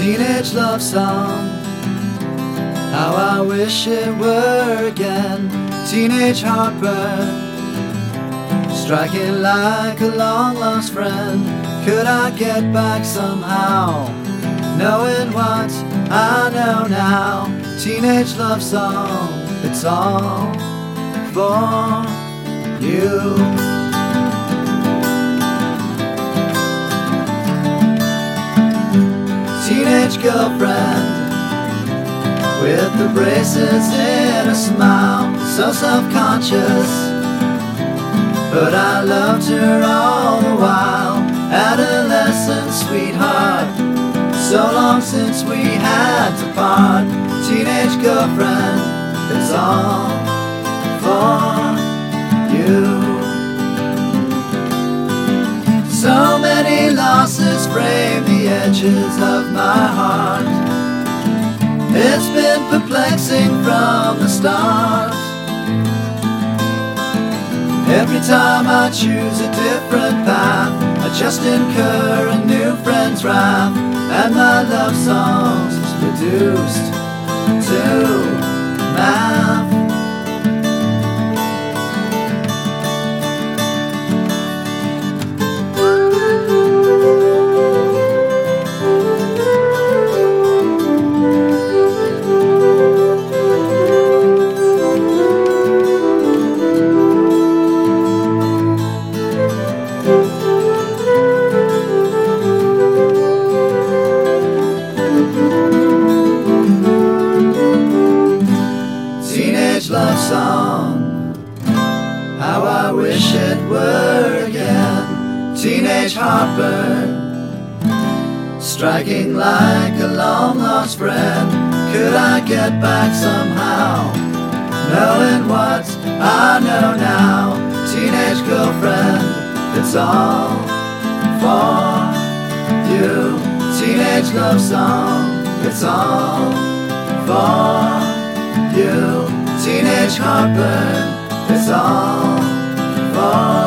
teenage love song. How I wish it were again. Teenage heartburn. Striking like a long lost friend. Could I get back somehow? Knowing what I know now. Teenage love song. It's all for you. Teenage girlfriend with the braces and a smile, so self-conscious. But I loved her all the while, adolescent sweetheart. So long since we had to part, teenage girlfriend. It's all for you. So many losses frame the edges of my heart. It's been perplexing from the start. Every time I choose a different path, I just incur a new friend's wrath, and my love songs is reduced wish it were again. Teenage heartburn. Striking like a long lost friend. Could I get back somehow? Knowing what I know now. Teenage girlfriend. It's all for you. Teenage love song. It's all for you. Teenage heartburn, it's all for